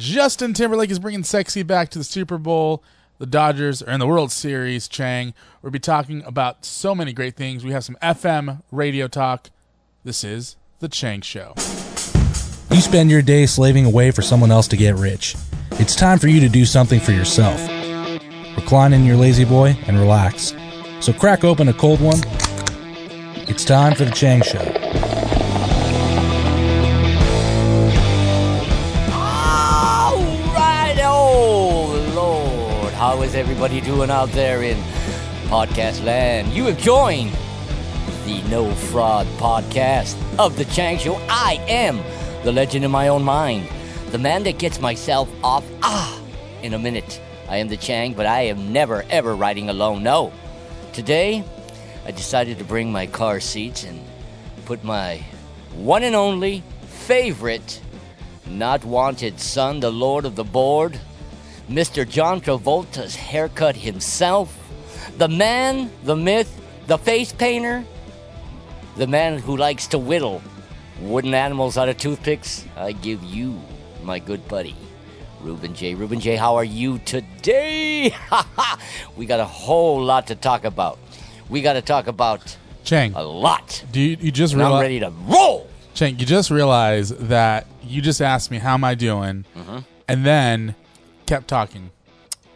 Justin Timberlake is bringing sexy back to the Super Bowl. The Dodgers are in the World Series. Chang, we'll be talking about so many great things. We have some FM radio talk. This is the Chang Show. You spend your day slaving away for someone else to get rich. It's time for you to do something for yourself. Recline in your La-Z-Boy and relax. So crack open a cold one. It's time for the Chang Show. Is everybody doing out there in podcast land? You have joined the No Fraud podcast of the Chang Show. I am the legend in my own mind, the man that gets myself off ah in a minute. I am the Chang, but I am never ever riding alone. No, today I decided to bring my car seats and put my one and only favorite not wanted son, the lord of the board, Mr. John Travolta's haircut himself, the man, the myth, the face painter, the man who likes to whittle wooden animals out of toothpicks. I give you my good buddy, Ruben Jay. Ruben Jay, how are you today? we got a whole lot to talk about. We got to talk about Chang, a lot. do you, you just And I'm ready to roll. Chang, you just realize that you just asked me how am I doing, Mm-hmm. and then kept talking.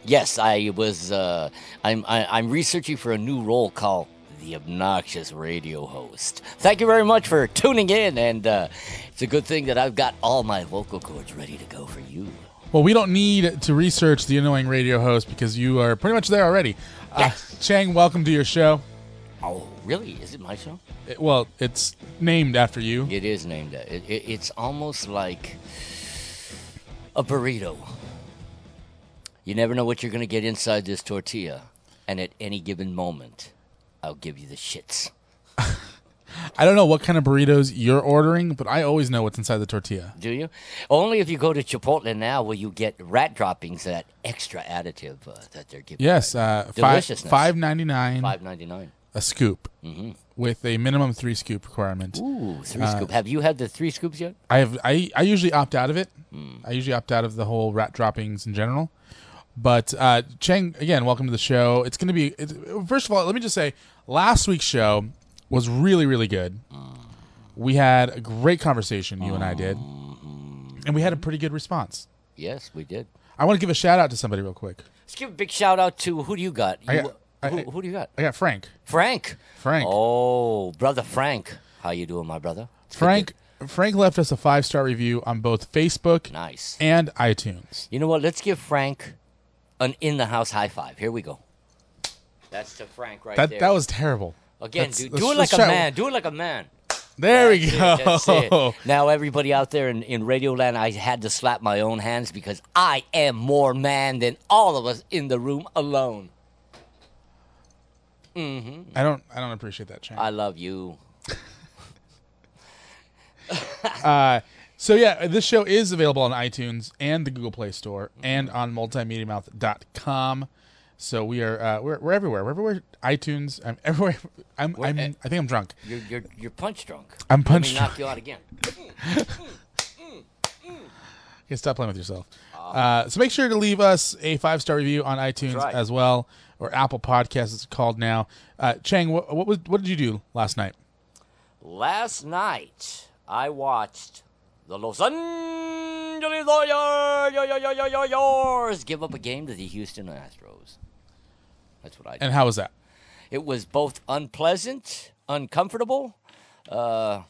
Yes, I was. Uh, I'm. I, I'm researching for a new role called the obnoxious radio host. Thank you very much for tuning in, and uh, it's a good thing that I've got all my vocal cords ready to go for you. Well, we don't need to research the annoying radio host because you are pretty much there already. Yes. Uh, Chang, welcome to your show. Oh, really? Is it my show? It- well, it's named after you. It is named. It, it, it's almost like a burrito. You never know what you're going to get inside this tortilla, and at any given moment, I'll give you the shits. I don't know what kind of burritos you're ordering, but I always know what's inside the tortilla. Do you? Only if you go to Chipotle now will you get rat droppings, that extra additive uh, that they're giving. Yes, uh, five Deliciousness. five ninety nine Five ninety nine. a scoop with a minimum three scoop requirement. Ooh, three Uh, scoop. Have you had the three scoops yet? I have I, I usually opt out of it. Hmm. I usually opt out of the whole rat droppings in general. But uh, Chang, again, welcome to the show. It's going to be first of all, let me just say, last week's show was really really good. We had a great conversation, you and I did, and we had a pretty good response. Yes, we did. I want to give a shout out to somebody real quick. Let's give a big shout out to who do you got? You, I got- I- who, do you got? I got Frank. Frank. Frank. Oh, brother Frank. How you doing, my brother? It's good Frank. Frank left us a five star review on both Facebook Nice. and iTunes. You know what? Let's give Frank an in the house high five. Here we go. That's to Frank right That there. that was terrible. Again, Let's- dude, do it like a try- man. Do it like a man. There we go. it, that's it. Now, everybody out there in, in Radio Land, I had to slap my own hands because I am more man than all of us in the room alone. Mm-hmm. I don't I don't appreciate that, Chang. I love you. Uh, So yeah, this show is available on iTunes and the Google Play Store and on multimediamouth.com. So we are uh, we're, we're everywhere. We're everywhere. iTunes. I'm everywhere. I'm, I'm at- I think I'm drunk. You're you're you're punch drunk. I'm punch Let me drunk. knock you out again. Okay, stop playing with yourself. Uh, so make sure to leave us a five star review on iTunes right. as well, or Apple Podcasts. It's called now. Uh, Chang, what, what was what did you do last night? Last night, I watched the Los Angeles Dodgers give up a game to the Houston Astros. That's what I did. And how was that? It was both unpleasant, uncomfortable. Uh,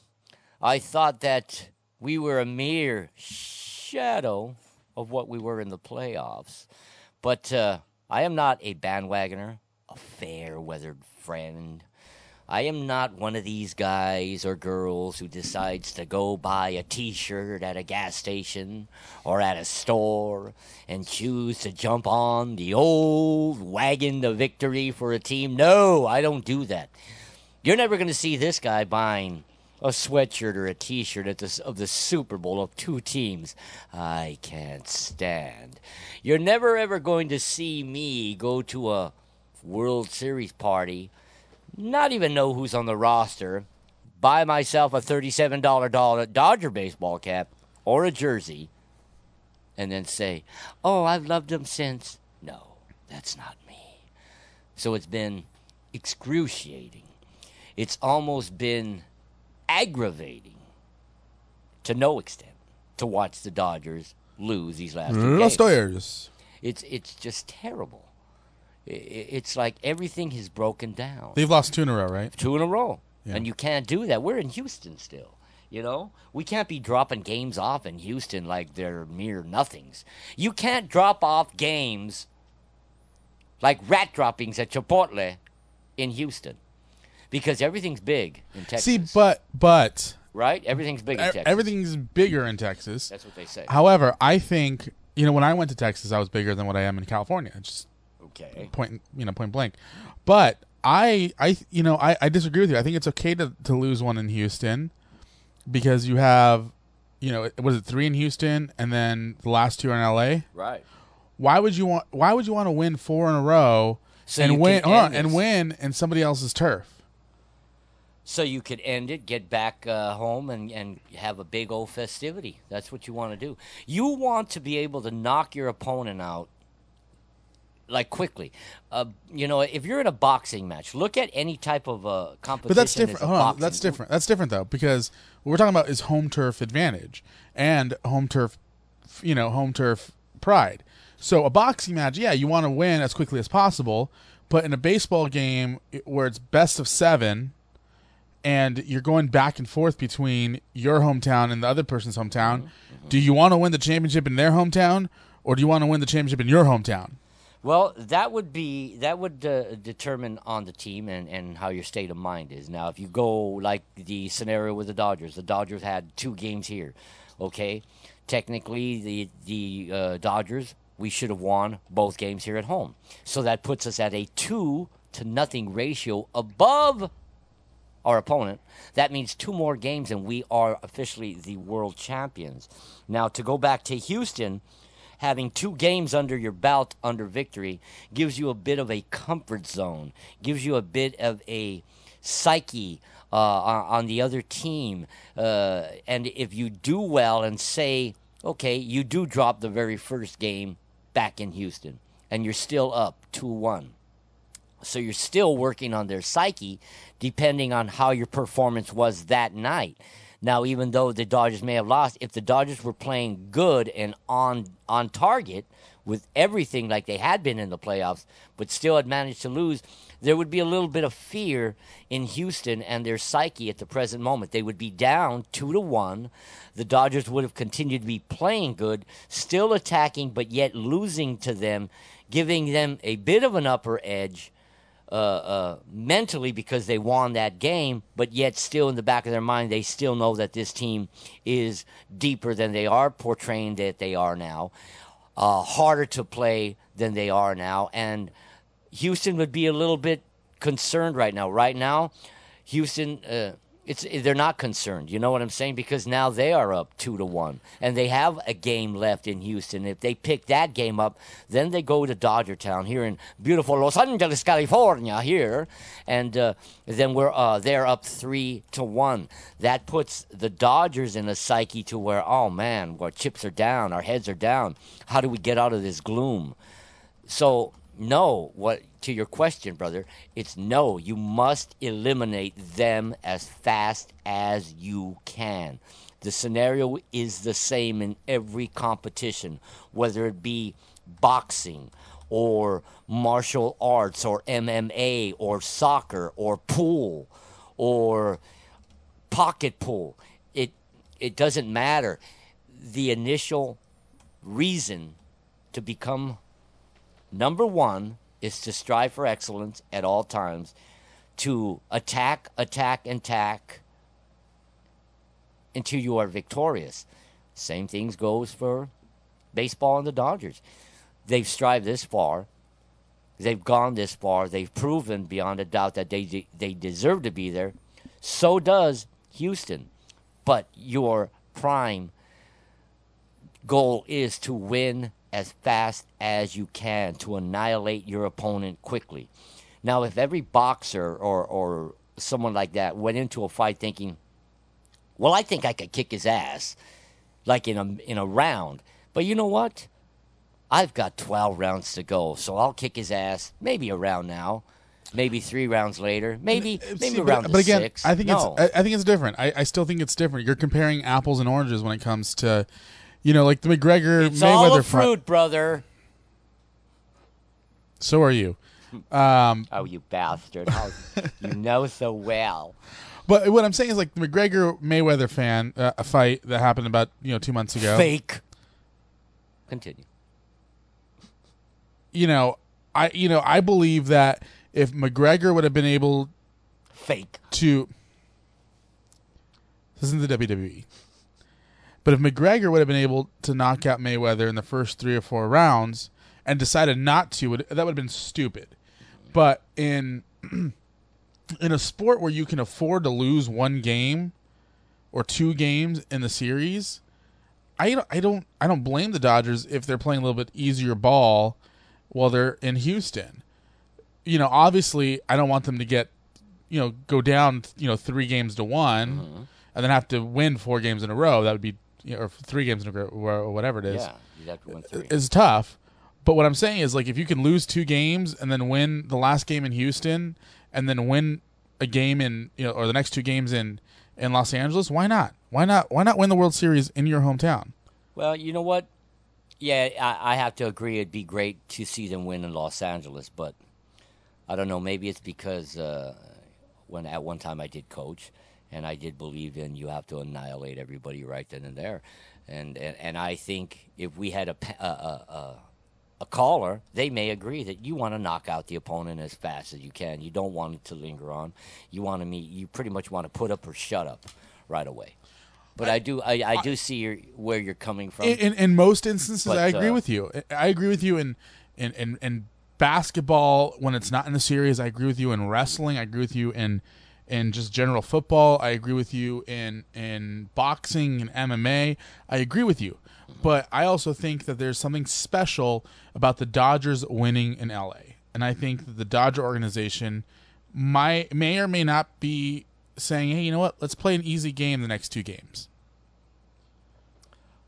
I thought that we were a mere shadow of what we were in the playoffs. But uh, I am not a bandwagoner, a fair weathered friend. I am not one of these guys or girls who decides to go buy a t shirt at a gas station or at a store and choose to jump on the old wagon to victory for a team. No, I don't do that. You're never going to see this guy buying a sweatshirt or a t-shirt of the Super Bowl of two teams I can't stand. You're never ever going to see me go to a World Series party, not even know who's on the roster, buy myself a $37 Dodger baseball cap or a jersey, and then say, "Oh, I've loved them since." No, that's not me. So it's been excruciating. It's almost been aggravating to no extent to watch the Dodgers lose these last two Los games. Dodgers. It's it's just terrible. It's like everything has broken down They've lost two in a row, right? two in a row, Yeah. and you can't do that. We're in Houston still. You know, we can't be dropping games off in Houston like they're mere nothings. You can't drop off games like rat droppings at Chipotle in Houston because everything's big in Texas. See, but but right? Everything's big in Texas. everything's bigger in Texas. That's what they say. However, I think you know when I went to Texas, I was bigger than what I am in California. Just Okay. point you know point blank. But I I you know I, I disagree with you. I think it's okay to to lose one in Houston because you have you know was it three in Houston and then the last two are in L.A. Right. Why would you want Why would you want to win four in a row So and win on, and win in somebody else's turf? So you could end it, get back uh, home, and, and have a big old festivity. That's what you want to do. You want to be able to knock your opponent out like quickly. Uh, you know, if you're in a boxing match, look at any type of uh, competition. But that's different. Hold on, that's different. That's different though because what we're talking about is home turf advantage and home turf, you know, home turf pride. So a boxing match, yeah, you want to win as quickly as possible. But in a baseball game where it's best of seven, and you're going back and forth between your hometown and the other person's hometown, do you want to win the championship in their hometown or do you want to win the championship in your hometown? Well, that would be that would uh, determine on the team and, and how your state of mind is. Now, if you go like the scenario with the Dodgers, the Dodgers had two games here. Okay, technically the the uh, Dodgers we should have won both games here at home, so that puts us at a two to nothing ratio above our opponent. That means two more games and we are officially the world champions. Now, to go back to Houston, having two games under your belt under victory gives you a bit of a comfort zone, gives you a bit of a psyche uh, on, the other team. Uh, and if you do well and say, okay, you do drop the very first game back in Houston and you're still up 2 1 so you're still working on their psyche depending on how your performance was that night now even though the dodgers may have lost if the dodgers were playing good and on on target with everything like they had been in the playoffs but still had managed to lose there would be a little bit of fear in Houston and their psyche at the present moment. They would be down two to one. The Dodgers would have continued to be playing good, still attacking, but yet losing to them, giving them a bit of an upper edge uh, uh, mentally because they won that game, but yet still in the back of their mind, they still know that this team is deeper than they are portraying that they are now, uh, harder to play than they are now, and Houston would be a little bit concerned right now. Right now, Houston, uh, it's they're not concerned. You know what I'm saying? Because now they are up two to one, and they have a game left in Houston. If they pick that game up, then they go to Dodger Town here in beautiful Los Angeles, California. Here, and uh, then we're uh, they're up three to one. That puts the Dodgers in a psyche to where, oh man, our chips are down, our heads are down. How do we get out of this gloom? So no, what to your question, brother? It's no. You must eliminate them as fast as you can. The scenario is the same in every competition, whether it be boxing or martial arts or MMA or soccer or pool or pocket pool. It it doesn't matter. The initial reason to become number one is to strive for excellence at all times, to attack, attack, and attack until you are victorious. Same things goes for baseball and the Dodgers. They've strived this far. They've gone this far. They've proven beyond a doubt that they de- they deserve to be there. So does Houston. But your prime goal is to win as fast as you can to annihilate your opponent quickly. Now, if every boxer or, or someone like that went into a fight thinking, well, I think I could kick his ass, like in a, in a round, But you know what? I've got 12 rounds to go, so I'll kick his ass maybe a round now, maybe three rounds later, maybe maybe See, around but, the but again, six. I think no. it's I, I think it's different. I, I still think it's different. You're comparing apples and oranges when it comes to, you know, like the McGregor it's all Mayweather a fight. fruit, brother. So are you. Um, Oh, you bastard! How, you know so well. but what I'm saying is like the McGregor Mayweather fan uh, a fight that happened about you know two months ago. Fake. Continue. You know, I you know I believe that if McGregor would have been able Fake. to this isn't the WWE. But if McGregor would have been able to knock out Mayweather in the first three or four rounds and decided not to, that would have been stupid. But in in a sport where you can afford to lose one game or two games in the series, I don't, I don't I don't blame the Dodgers if they're playing a little bit easier ball while they're in Houston. You know, obviously, I don't want them to get you know go down you know three games to one mm-hmm. and then have to win four games in a row. That would be you know, or three games in a row or whatever it is Yeah, you'd have to win three. is tough. But what I'm saying is like if you can lose two games and then win the last game in Houston and then win a game in you know or the next two games in in Los Angeles, why not? Why not? Why not win the World Series in your hometown? Well, you know what? Yeah, I, I have to agree. It'd be great to see them win in Los Angeles, but I don't know. Maybe it's because uh, when at one time I did coach, and I did believe in you have to annihilate everybody right then and there, and and, and I think if we had a a, a, a caller, they may agree that you want to knock out the opponent as fast as you can. You don't want it to linger on. You want to meet. You pretty much want to put up or shut up right away. But I, do. I, I do see your, where you're coming from. In, in, in most instances, But, I agree uh, with you. I agree with you in in, in in basketball when it's not in the series. I agree with you in wrestling. I agree with you in in just general football. I agree with you in in boxing and MMA. I agree with you. But I also think that there's something special about the Dodgers winning in LA. And I think that the Dodger organization might may or may not be saying, "Hey, you know what? Let's play an easy game the next two games."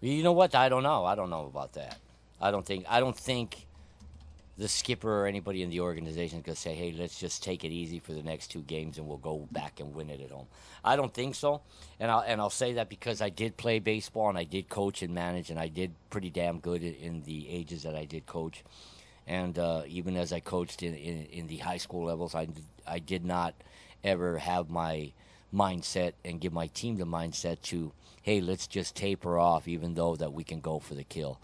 You know what? I don't know. I don't know about that. I don't think. I don't think the skipper or anybody in the organization is going to say, "Hey, let's just take it easy for the next two games and we'll go back and win it at home." I don't think so, and I'll and I'll say that because I did play baseball and I did coach and manage and I did pretty damn good in, the ages that I did coach, and uh, even as I coached in, in in the high school levels, I I did not ever have my mindset and give my team the mindset to, hey, let's just taper off, even though that we can go for the kill.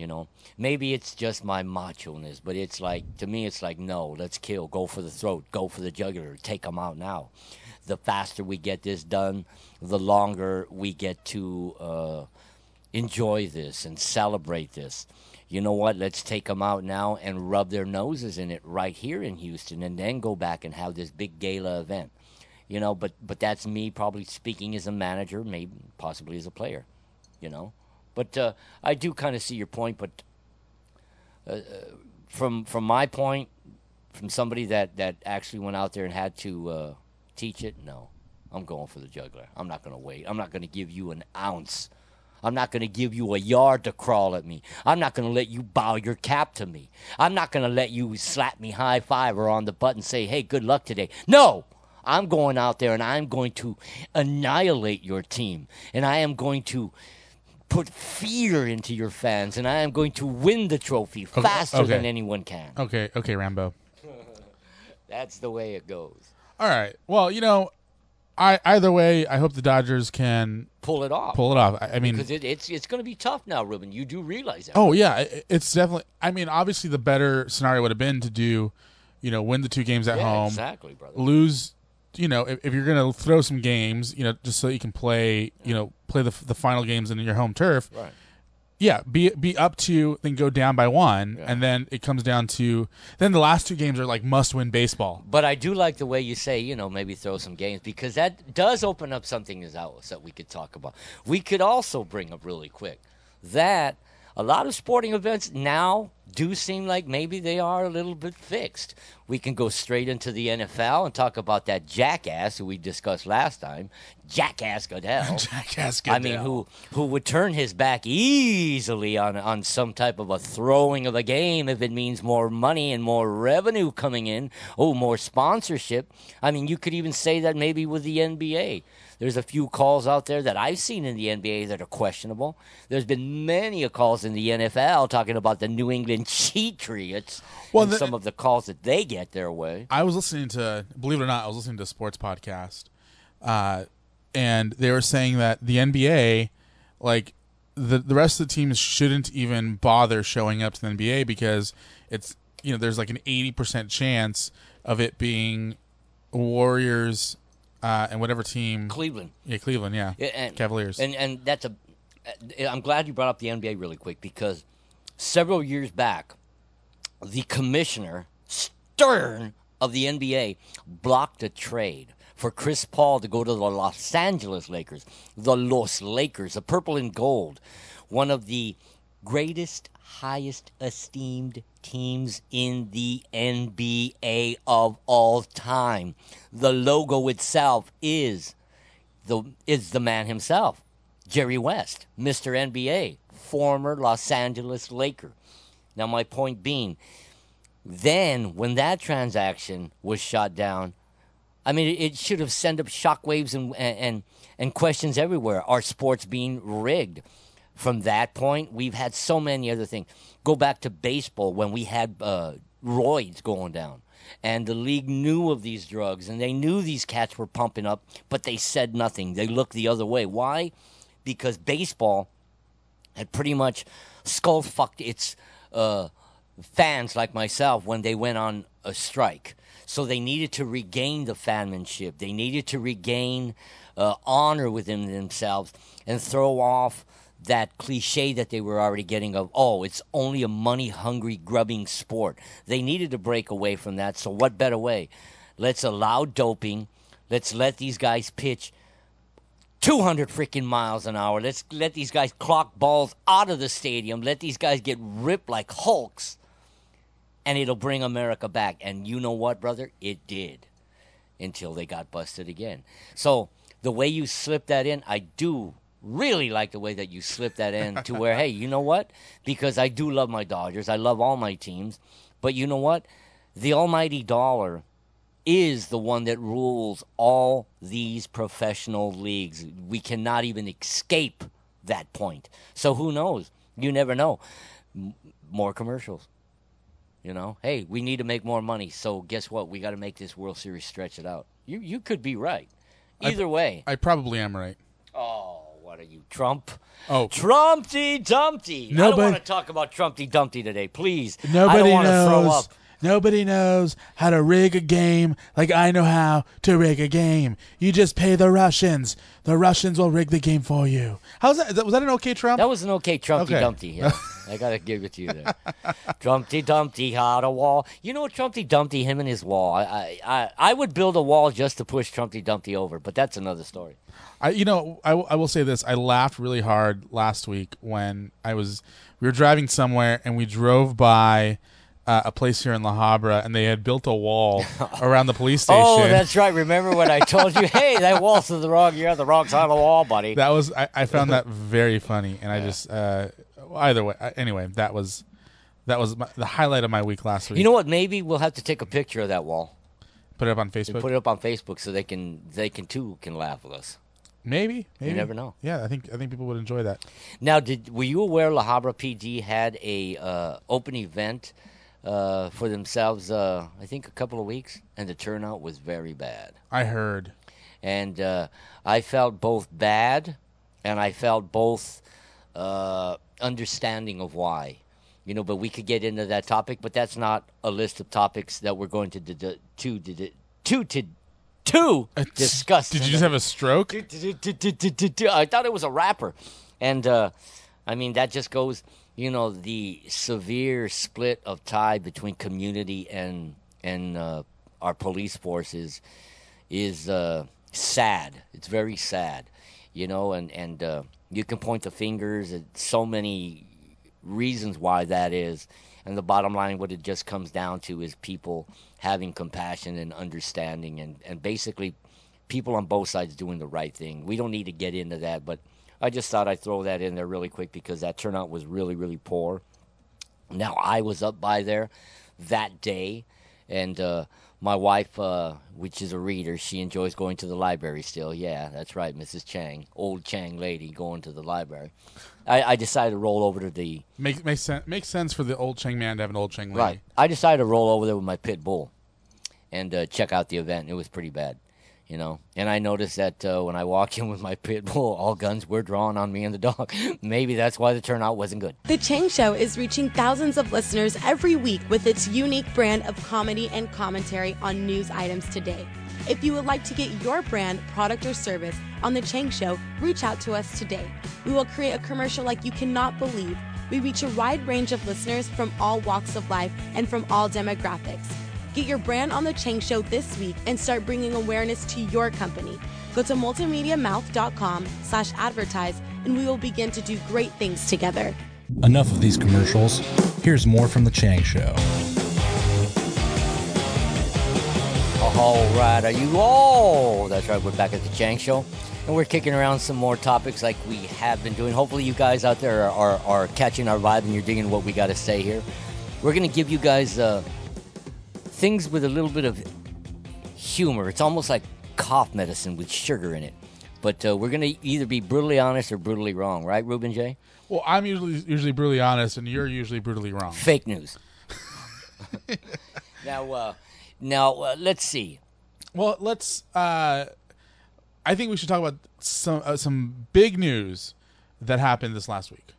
You know, maybe it's just my macho-ness, but it's like to me, it's like no, let's kill, go for the throat, go for the jugular, take them out now. The faster we get this done, the longer we get to uh, enjoy this and celebrate this. You know what? Let's take them out now and rub their noses in it right here in Houston, and then go back and have this big gala event. You know, but but that's me probably speaking as a manager, maybe possibly as a player. You know, but uh, I do kind of see your point. But uh, uh, from from my point, from somebody that that actually went out there and had to uh, teach it, no, I'm going for the juggler. I'm not going to wait. I'm not going to give you an ounce. I'm not going to give you a yard to crawl at me. I'm not going to let you bow your cap to me. I'm not going to let you slap me high five or on the butt and say, hey, good luck today. No! I'm going out there and I'm going to annihilate your team. And I am going to put fear into your fans. And I am going to win the trophy faster okay. than anyone can. Okay, okay, Rambo. That's the way it goes. All right. Well, you know, I either way, I hope the Dodgers can Pull it off. pull it off. I, I mean, because it, it's it's going to be tough now, Ruben. You do realize that. oh yeah, it- it's definitely. I mean, obviously, the better scenario would have been to do, you know, win the two games at yeah, home, exactly, brother. lose. You know, if, if you're going to throw some games, you know, just so you can play, you know, play the the final games in your home turf. Right. Yeah, be be up to then go down by one, and then it comes down to then the last two games are like must win baseball. But I do like the way you say, you know, maybe throw some games because that does open up something else that we could talk about. We could also bring up really quick that a lot of sporting events now do seem like maybe they are a little bit fixed. We can go straight into the NFL and talk about that jackass who we discussed last time, Jackass Goodell. Jackass Goodell. I mean, who who would turn his back easily on on some type of a throwing of a game if it means more money and more revenue coming in, oh, more sponsorship. I mean, you could even say that maybe with the NBA. There's a few calls out there that I've seen in the NBA that are questionable. There's been many a calls in the NFL talking about the New England Cheatriots Well, and the- some of the calls that they get their way. I was listening to, believe it or not, I was listening to a sports podcast, uh, and they were saying that the NBA, like the the rest of the teams, shouldn't even bother showing up to the NBA because it's you know there's like an eighty percent chance of it being Warriors uh, and whatever team, Cleveland. yeah, Cleveland, yeah, Yeah, and, Cavaliers. And and that's a. I'm glad you brought up the NBA really quick because several years back, the commissioner Stern of the NBA blocked a trade for Chris Paul to go to the Los Angeles Lakers, the Los Lakers, the purple and gold, one of the greatest, highest esteemed teams in the NBA of all time. The logo itself is the is the man himself, Jerry West, Mr. NBA, former Los Angeles Laker. Now, my point being, then when that transaction was shot down, I mean, it, should have sent up shockwaves and, and and questions everywhere. Are sports being rigged? From that point, we've had so many other things. Go back to baseball when we had uh, roids going down, and the league knew of these drugs, and they knew these cats were pumping up, but they said nothing. They looked the other way. Why? Because baseball had pretty much skull fucked its uh, fans like myself when they went on a strike. So they needed to regain the fanmanship. They needed to regain uh, honor within themselves and throw off that cliche that they were already getting of, oh, it's only a money hungry, grubbing sport. They needed to break away from that. So, what better way? Let's allow doping. Let's let these guys pitch 200 freaking miles an hour. Let's let these guys clock balls out of the stadium. Let these guys get ripped like hulks. And it'll bring America back. And you know what, brother? It did. Until they got busted again. So the way you slip that in, I do really like the way that you slip that in to where, hey, you know what? Because I do love my Dodgers. I love all my teams. But you know what? The almighty dollar is the one that rules all these professional leagues. We cannot even escape that point. So who knows? You never know. M- more commercials. You know, hey, we need to make more money. So guess what? We got to make this World Series stretch it out. You you could be right. Either way. I probably am right. What are you, Trump? Oh. Trumpty Dumpty. I don't want to talk about Trumpty Dumpty today, please. I Nobody don't want to throw knows. up. Nobody knows how to rig a game like I know how to rig a game. You just pay the Russians. The Russians will rig the game for you. How's that? Was that an okay Trump? That was an okay Trumpty Okay. Dumpty. Yeah. I gotta give it to you there. Trumpty Dumpty had a wall. You know Trumpty Dumpty, him and his wall. I, I, I, I would build a wall just to push Trumpty Dumpty over, but that's another story. I, you know, I, I will say this. I laughed really hard last week when I was we were driving somewhere and we drove by uh, a place here in La Habra and they had built a wall around the police station. Oh, that's right. Remember when I told you, hey, that wall's to the wrong, you're on the wrong side of the wall, buddy. that was I, I found that very funny and I just uh, either way anyway that was that was my, the highlight of my week last week. you know what? Maybe we'll have to take a picture of that wall put it up on and Facebook. put it up on Facebook so they can, they can too can laugh with us. maybe, maybe you never know. Yeah, I think I think people would enjoy that. Now, did were you aware La Habra PD had a uh, open event uh, for themselves? Uh, I think a couple of weeks, and the turnout was very bad. I heard. And uh, I felt both bad, and I felt both uh, understanding of why. You know, but we could get into that topic, but that's not a list of topics that we're going to d- to d- to to to discuss. Did you just have a stroke? I thought it was a rapper, and uh, I mean that just goes, you know, the severe split of tie between community and and uh, our police forces is uh, sad. It's very sad, you know, and and uh, you can point the fingers at so many reasons why that is. And the bottom line, what it just comes down to is people having compassion and understanding, and, and basically people on both sides doing the right thing. We don't need to get into that, but I just thought I'd throw that in there really quick because that turnout was really, really poor. Now, I was up by there that day, and uh, my wife, uh, which is a reader, she enjoys going to the library still. Yeah, that's right, Mrs. Chang, old Chang lady going to the library. I, I decided to roll over to the Make, makes sense. Makes sense for the old Chang man to have an old Chang lady. right. I decided to roll over there with my pit bull and uh, check out the event. It was pretty bad, you know. And I noticed that uh, when I walked in with my pit bull, all guns were drawn on me and the dog. Maybe that's why the turnout wasn't good. The Chang Show is reaching thousands of listeners every week with its unique brand of comedy and commentary on news items today. If you would like to get your brand, product, or service on The Chang Show, reach out to us today. We will create a commercial like you cannot believe. We reach a wide range of listeners from all walks of life and from all demographics. Get your brand on The Chang Show this week and start bringing awareness to your company. Go to multimediamouth.com slash advertise and we will begin to do great things together. Enough of these commercials. Here's more from The Chang Show. All right, are you all? That's right, we're back at the Chang Show. And we're kicking around some more topics like we have been doing. Hopefully, you guys out there are, are, are catching our vibe and you're digging what we got to say here. We're going to give you guys uh, things with a little bit of humor. It's almost like cough medicine with sugar in it. But uh, we're going to either be brutally honest or brutally wrong, right, Ruben Jay? Well, I'm usually usually brutally honest, and you're usually brutally wrong. Fake news. now, uh, now uh, let's see. Well, let's. Uh, I think we should talk about some uh, some big news that happened this last week.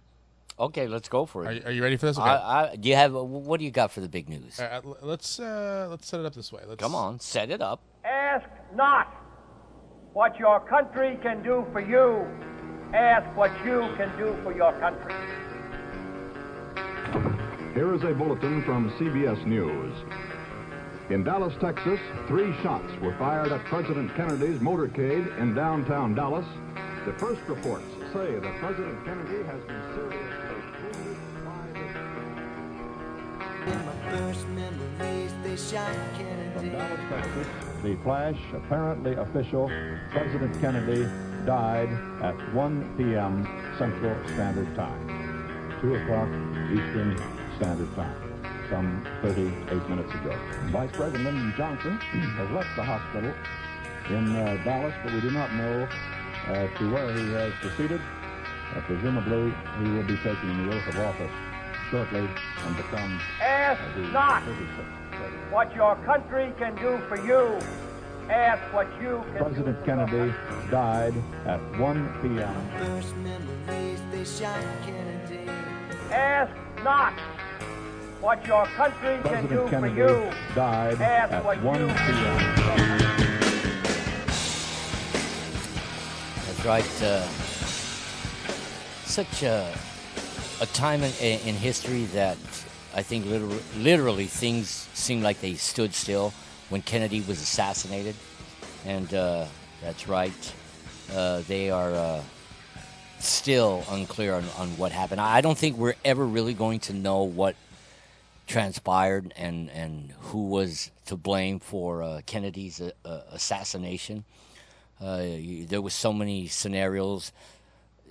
Okay, let's go for Are, it. are you ready for this? Okay. I, I, do you have what do you got for the big news? All right, l- let's uh, let's set it up this way. Let's, Come on, set it up. Ask not what your country can do for you. Ask what you can do for your country. Here is a bulletin from CBS News. In Dallas, Texas, three shots were fired at President Kennedy's motorcade in downtown Dallas. The first reports say that President Kennedy has been seriously Texas, the flash, apparently official, President Kennedy died at 1 p.m. Central Standard Time, 2 o'clock Eastern Standard Time, some 38 minutes ago. Vice President Lyndon Johnson has left the hospital in uh, Dallas, but we do not know uh, to where he has proceeded. Uh, presumably, he will be taking the oath of office shortly and become Ask not what your country can do for you. Ask what you can President do for Kennedy your country. President Kennedy died at 1 p.m. First memories, they shot Kennedy. Ask not what your country can do President for Kennedy you. died Ask at what 1 you p.m. That's right. Uh, such a, a time in, in history that I think literally, literally things seem like they stood still when Kennedy was assassinated. And uh, that's right. Uh, they are uh, still unclear on, on what happened. I don't think we're ever really going to know what transpired and, and who was to blame for uh, Kennedy's uh, uh, assassination. There was so many scenarios,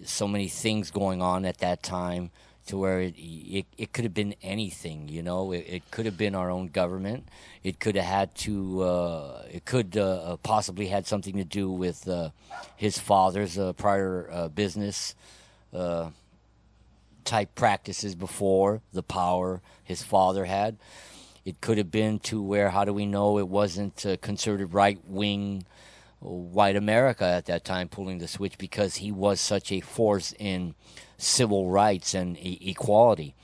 so many things going on at that time, to where it it, it could have been anything. You know, it, it could have been our own government. It could have had to. Uh, it could uh, possibly had something to do with uh, his father's uh, prior uh, business. Uh, type practices before the power his father had. It could have been to where, how do we know it wasn't uh, conservative right wing white America at that time pulling the switch because he was such a force in civil rights and e- equality.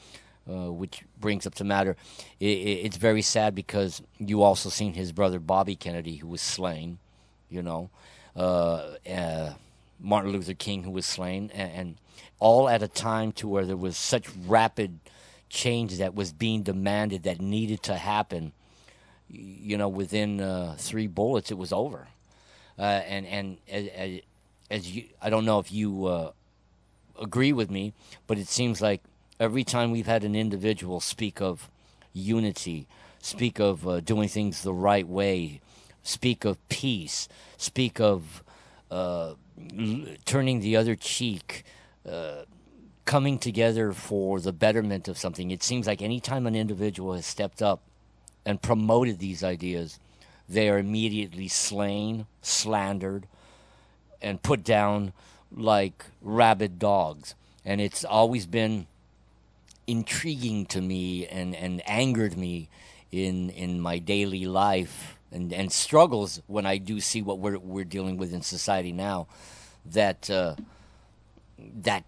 Uh, which brings up the matter. I i it's very sad because you also seen his brother Bobby Kennedy, who was slain. You know, uh, uh, Martin Luther King, who was slain, and, and all at a time to where there was such rapid change that was being demanded that needed to happen. You know, within uh, three bullets, it was over. Uh, and and as, as, you, I don't know if you uh, agree with me, but it seems like every time we've had an individual speak of unity, speak of uh, doing things the right way, speak of peace, speak of uh, l- turning the other cheek, uh, coming together for the betterment of something. It seems like anytime an individual has stepped up and promoted these ideas, they are immediately slain, slandered, and put down like rabid dogs. And it's always been intriguing to me and, and angered me in in my daily life and, and struggles when I do see what we're we're dealing with in society now that uh, that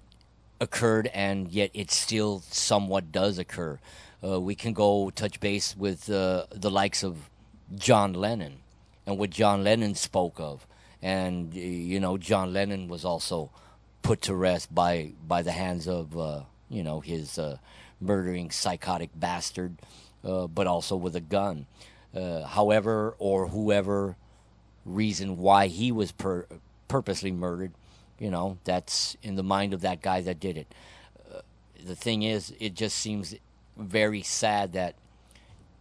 occurred and yet it still somewhat does occur. Uh, we can go touch base with uh, the likes of John Lennon and what John Lennon spoke of, and you know John Lennon was also put to rest by by the hands of uh, you know his uh, murdering psychotic bastard, uh, but also with a gun. Uh, however, or whoever reason why he was per- purposely murdered, you know, that's in the mind of that guy that did it. Uh, the thing is, it just seems very sad that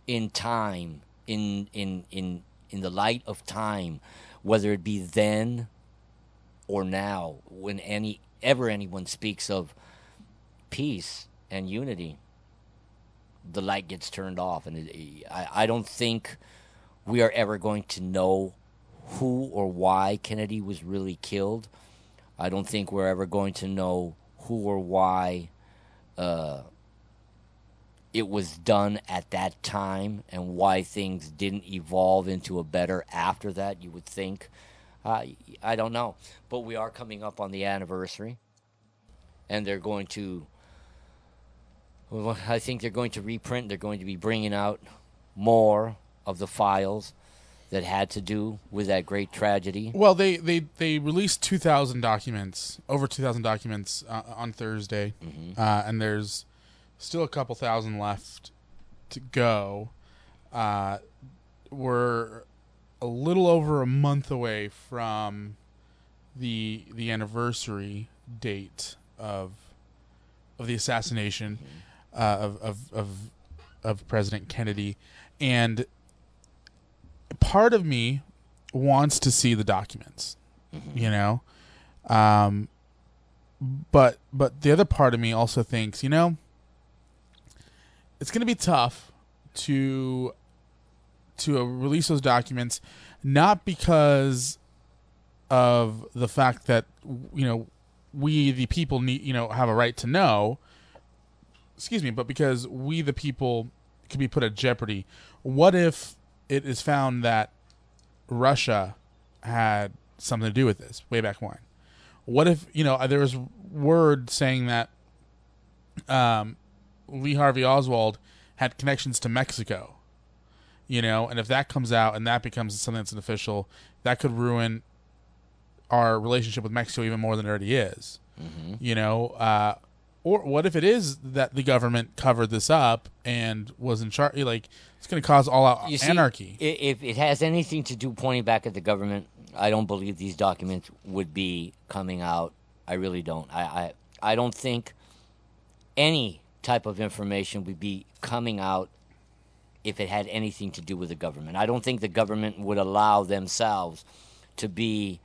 in time, in in in in the light of time, whether it be then or now, when any ever anyone speaks of peace and unity, the light gets turned off, and it, I, I don't think we are ever going to know who or why Kennedy was really killed. I don't think we're ever going to know who or why uh, it was done at that time and why things didn't evolve into a better after that. You would think. Uh, I don't know, but we are coming up on the anniversary, and they're going to. Well, I think they're going to reprint. They're going to be bringing out more of the files that had to do with that great tragedy. Well, they they they released two thousand documents, over two thousand documents uh, on Thursday, uh, and there's still a couple thousand left to go. Uh, we're a little over a month away from the the anniversary date of of the assassination uh, of, of of of President Kennedy, and part of me wants to see the documents, you know, um, but but the other part of me also thinks, you know, it's going to be tough to to release those documents, not because of the fact that you know we the people need you know have a right to know excuse me but because we the people could be put at jeopardy. What if it is found that russia had something to do with this way back when? What if you know there was word saying that um, lee harvey oswald had connections to mexico you know and if that comes out and that becomes something that's an official that could ruin our relationship with mexico even more than it already is you know uh, or what if it is that the government covered this up and was in charge like it's going to cause all out You see, anarchy If it has anything to do pointing back at the government, I don't believe these documents would be coming out. I really don't. I, I, I don't think any type of information would be coming out if it had anything to do with the government. I don't think the government would allow themselves to be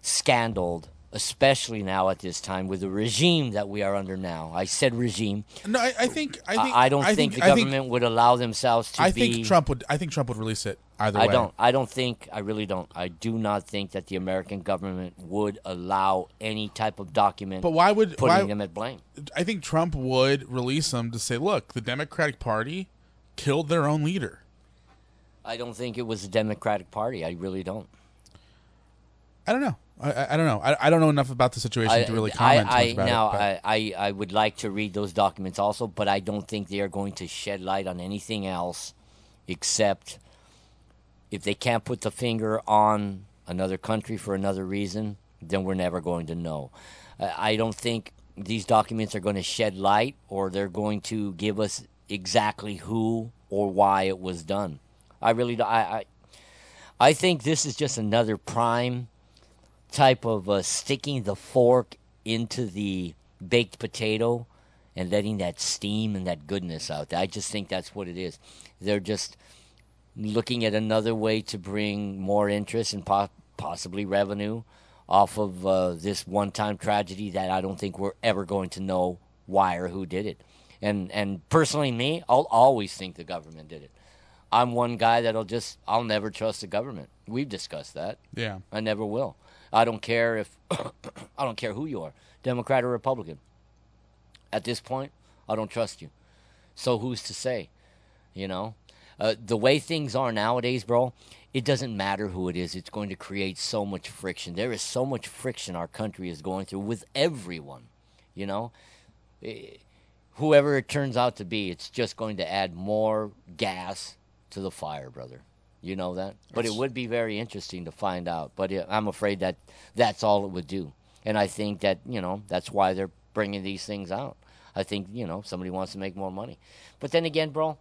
scandaled, especially now at this time with the regime that we are under now. I said regime. no I, I think i think I, I don't think, the I government would allow themselves to I be. think Trump would. I think Trump would release it either I way. don't. I don't think. I really don't. I do not think that the American government would allow any type of document. But why would putting why? them at blame? I think Trump would release them to say, "Look, the Democratic Party killed their own leader." I don't think it was the Democratic Party. I really don't. I don't know. I, I, I don't know. I, I don't know enough about the situation I, to really comment I, much about now it. I, I, I would like to read those documents also, but I don't think they are going to shed light on anything else except if they can't put the finger on another country for another reason, then we're never going to know. I don't think these documents are going to shed light or they're going to give us exactly who or why it was done. I really. I, I, I think this is just another prime type of uh, sticking the fork into the baked potato and letting that steam and that goodness out. I just think that's what it is. They're just looking at another way to bring more interest and po- possibly revenue off of uh, this one-time tragedy that I don't think we're ever going to know why or who did it. And and personally, me, I'll always think the government did it. I'm one guy that'll just I'll never trust the government. We've discussed that. Yeah. I never will. I don't care if I don't care who you are, Democrat or Republican. At this point, I don't trust you. So who's to say? You know, uh, the way things are nowadays, bro. It doesn't matter who it is. It's going to create so much friction. There is so much friction our country is going through with everyone. You know, Eh, whoever it turns out to be, it's just going to add more gas to the fire, brother. You know that? But it would be very interesting to find out. But uh, I'm afraid that that's all it would do. And I think that, you know, that's why they're bringing these things out. I think, you know, somebody wants to make more money. But then again, bro,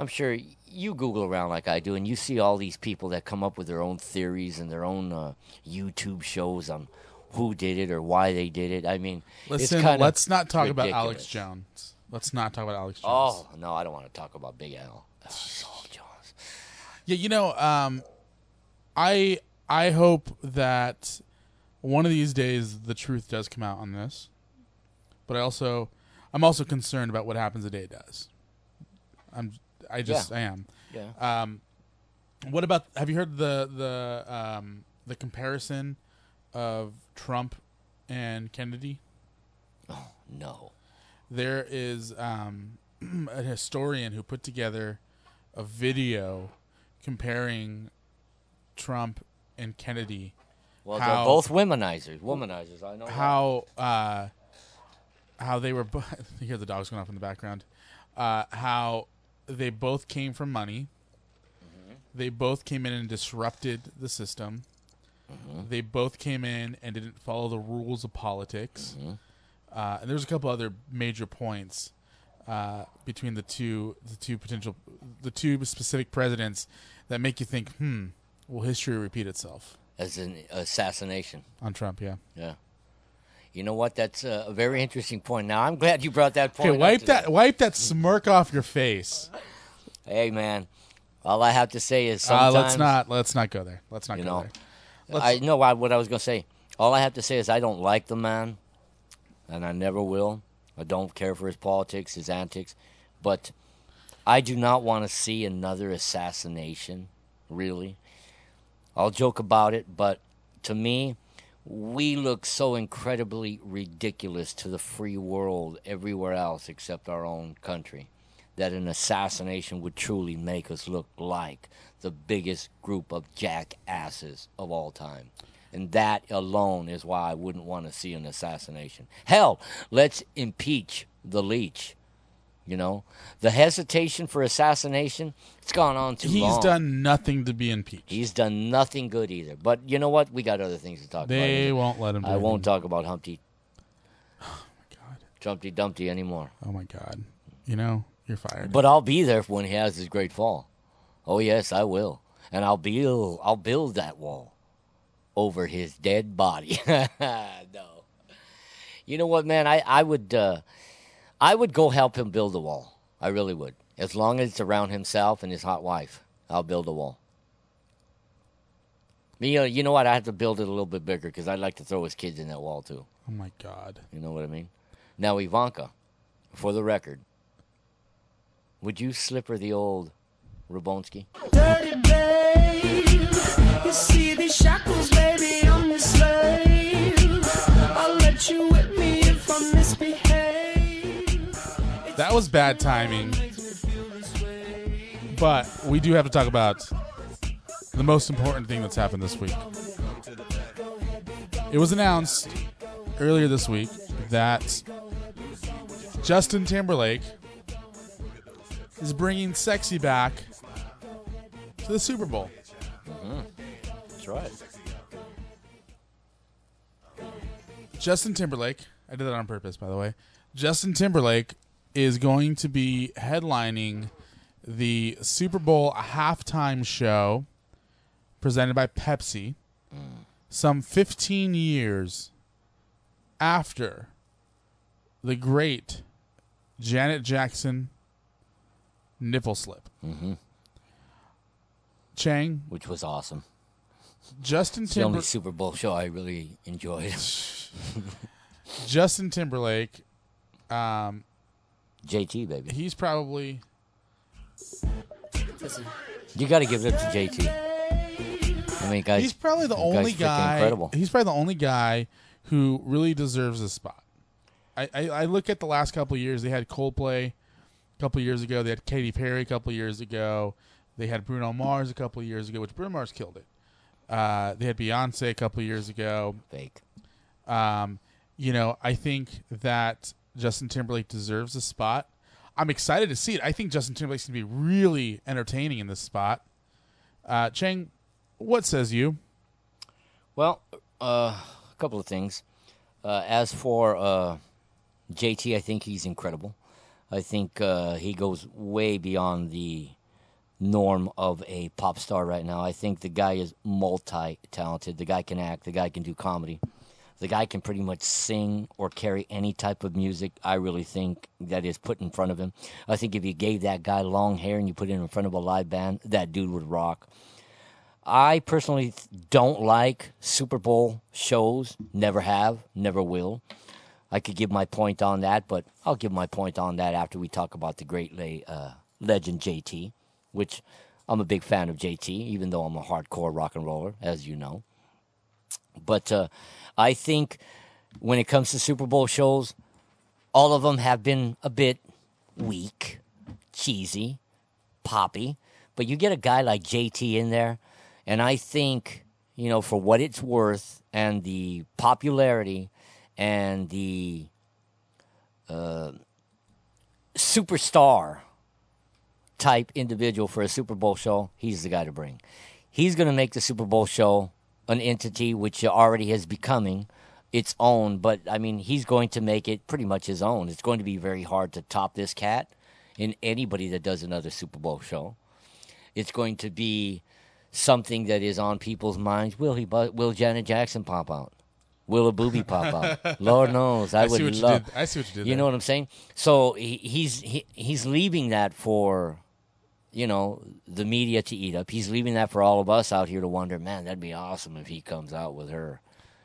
I'm sure you Google around like I do, and you see all these people that come up with their own theories and their own uh, YouTube shows on who did it or why they did it. I mean, Listen, let's not talk about Alex. Jones. Let's not talk about Alex Jones. Oh no, I don't want to talk about Big Al. Oh, Jones. Yeah, you know, um, I I hope that one of these days the truth does come out on this, but I also I'm also concerned about what happens the day it does. I'm I just Yeah. I am. Yeah. Um, what about? Have you heard the the um, the comparison of Trump and Kennedy? Oh no. There is um, a historian who put together a video comparing Trump and Kennedy. Well, How- they're both womanizers. Womanizers. I know. How uh, how they were. you hear the dogs going off in the background. Uh, how they both came from money. They both came in and disrupted the system. They both came in and didn't follow the rules of politics. Uh, and there's a couple other major points uh, between the two, the two potential, the two specific presidents that make you think, hmm, will history repeat itself As an assassination. on Trump? Yeah. Yeah. You know what? That's a, very interesting point. Now, I'm glad you brought that point. Okay, wipe that, wipe that smirk off your face. Hey, man. All I have to say is Uh, sometimes. let's not, let's not go there. Let's not go know, there. Let's- I know what, what I was going to say. All I have to say is I don't like the man, and I never will. I don't care for his politics, his antics, but I do not want to see another assassination. Really, I'll joke about it, but to me, we look so incredibly ridiculous to the free world everywhere else except our own country that an assassination would truly make us look like the biggest group of jackasses of all time. And that alone is why I wouldn't want to see an assassination. Hell, let's impeach the leech. You know, the hesitation for assassination, it's gone on too He's long. He's done nothing to be impeached. He's done nothing good either. But you know what? We got other things to talk They about. They won't let him. Do I won't talk about Humpty Oh, my God. Trumpty Dumpty anymore. Oh my God. You know, you're fired. But I'll be there when he has his great fall. Oh yes, I will, and I'll build. I'll build that wall over his dead body. no, you know what, man? I I would uh, I would go help him build a wall. I really would, as long as it's around himself and his hot wife. I'll build a wall. You uh, know, you know what? I have to build it a little bit bigger because I'd like to throw his kids in that wall too. oh my God. You know what I mean? Now, Ivanka, for the record, would you slipper the old Rabonsky? That was bad timing. But we do have to talk about the most important thing that's happened this week. It was announced earlier this week that Justin Timberlake is bringing sexy back to the Super Bowl. Mm-hmm. That's right. Justin Timberlake, I did that on purpose, by the way. Justin Timberlake is going to be headlining the Super Bowl halftime show presented by Pepsi some 15 years after the great Janet Jackson nipple slip. Mhm. Chang, which was awesome. Justin It's the only Super Bowl show I really enjoyed. Justin Timberlake. Um, JT baby, he's probably you got to give it up to JT. I mean, guys, he's probably the only guy. Incredible. He's probably the only guy who really deserves a spot. I, I, I look at the last couple of years. They had Coldplay a couple of years ago. They had Katy Perry a couple of years ago. They had Bruno Mars a couple of years ago, which Bruno Mars killed it. Uh, they had Beyonce a couple of years ago. Fake. Um, you know, I think that Justin Timberlake deserves a spot. I'm excited to see it. I think Justin Timberlake's going to be really entertaining in this spot. Uh, Chang, what says you? Well, uh, a couple of things. Uh, as for uh, JT, I think he's incredible. I think uh, he goes way beyond the norm of a pop star right now. I think the guy is multi talented. The guy can act, the guy can do comedy. The guy can pretty much sing or carry any type of music, I really think, that is put in front of him. I think if you gave that guy long hair and you put it in front of a live band, that dude would rock. I personally don't like Super Bowl shows. Never have, never will. I could give my point on that, but I'll give my point on that after we talk about the great la- uh, legend JT, which I'm a big fan of JT, even though I'm a hardcore rock and roller, as you know. But uh, I think when it comes to Super Bowl shows, all of them have been a bit weak, cheesy, poppy. But you get a guy like JT in there, and I think, you know, for what it's worth and the popularity and the uh, superstar type individual for a Super Bowl show, he's the guy to bring. He's going to make the Super Bowl show an entity which already is becoming its own, but I mean, he's going to make it pretty much his own. It's going to be very hard to top this cat in anybody that does another Super Bowl show. It's going to be something that is on people's minds. Will he? Will Janet Jackson pop out? Will a booby pop out? Lord knows, I, I would see what you love. I see what you did You there. know what I'm saying? So he, he's he, he's leaving that for, you know, the media to eat up. He's leaving that for all of us out here to wonder. Man, that'd be awesome if he comes out with her.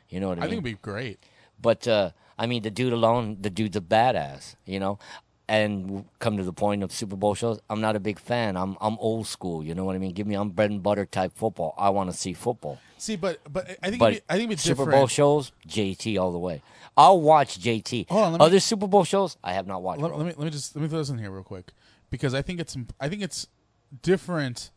You know what I, I mean? think it'd be great. But uh, I mean, the dude alone, the dude's a badass, you know. And come to the point of Super Bowl shows, I'm not a big fan. I'm I'm old school. You know what I mean? Give me I'm bread and butter type football. I want to see football. See, but but I think But it'd be, I think it'd Super different. Bowl shows, JT all the way. I'll watch JT. Hold on, me- Other Super Bowl shows, I have not watched. let, let me let me just let me throw this in here real quick because I think it's I think it's different.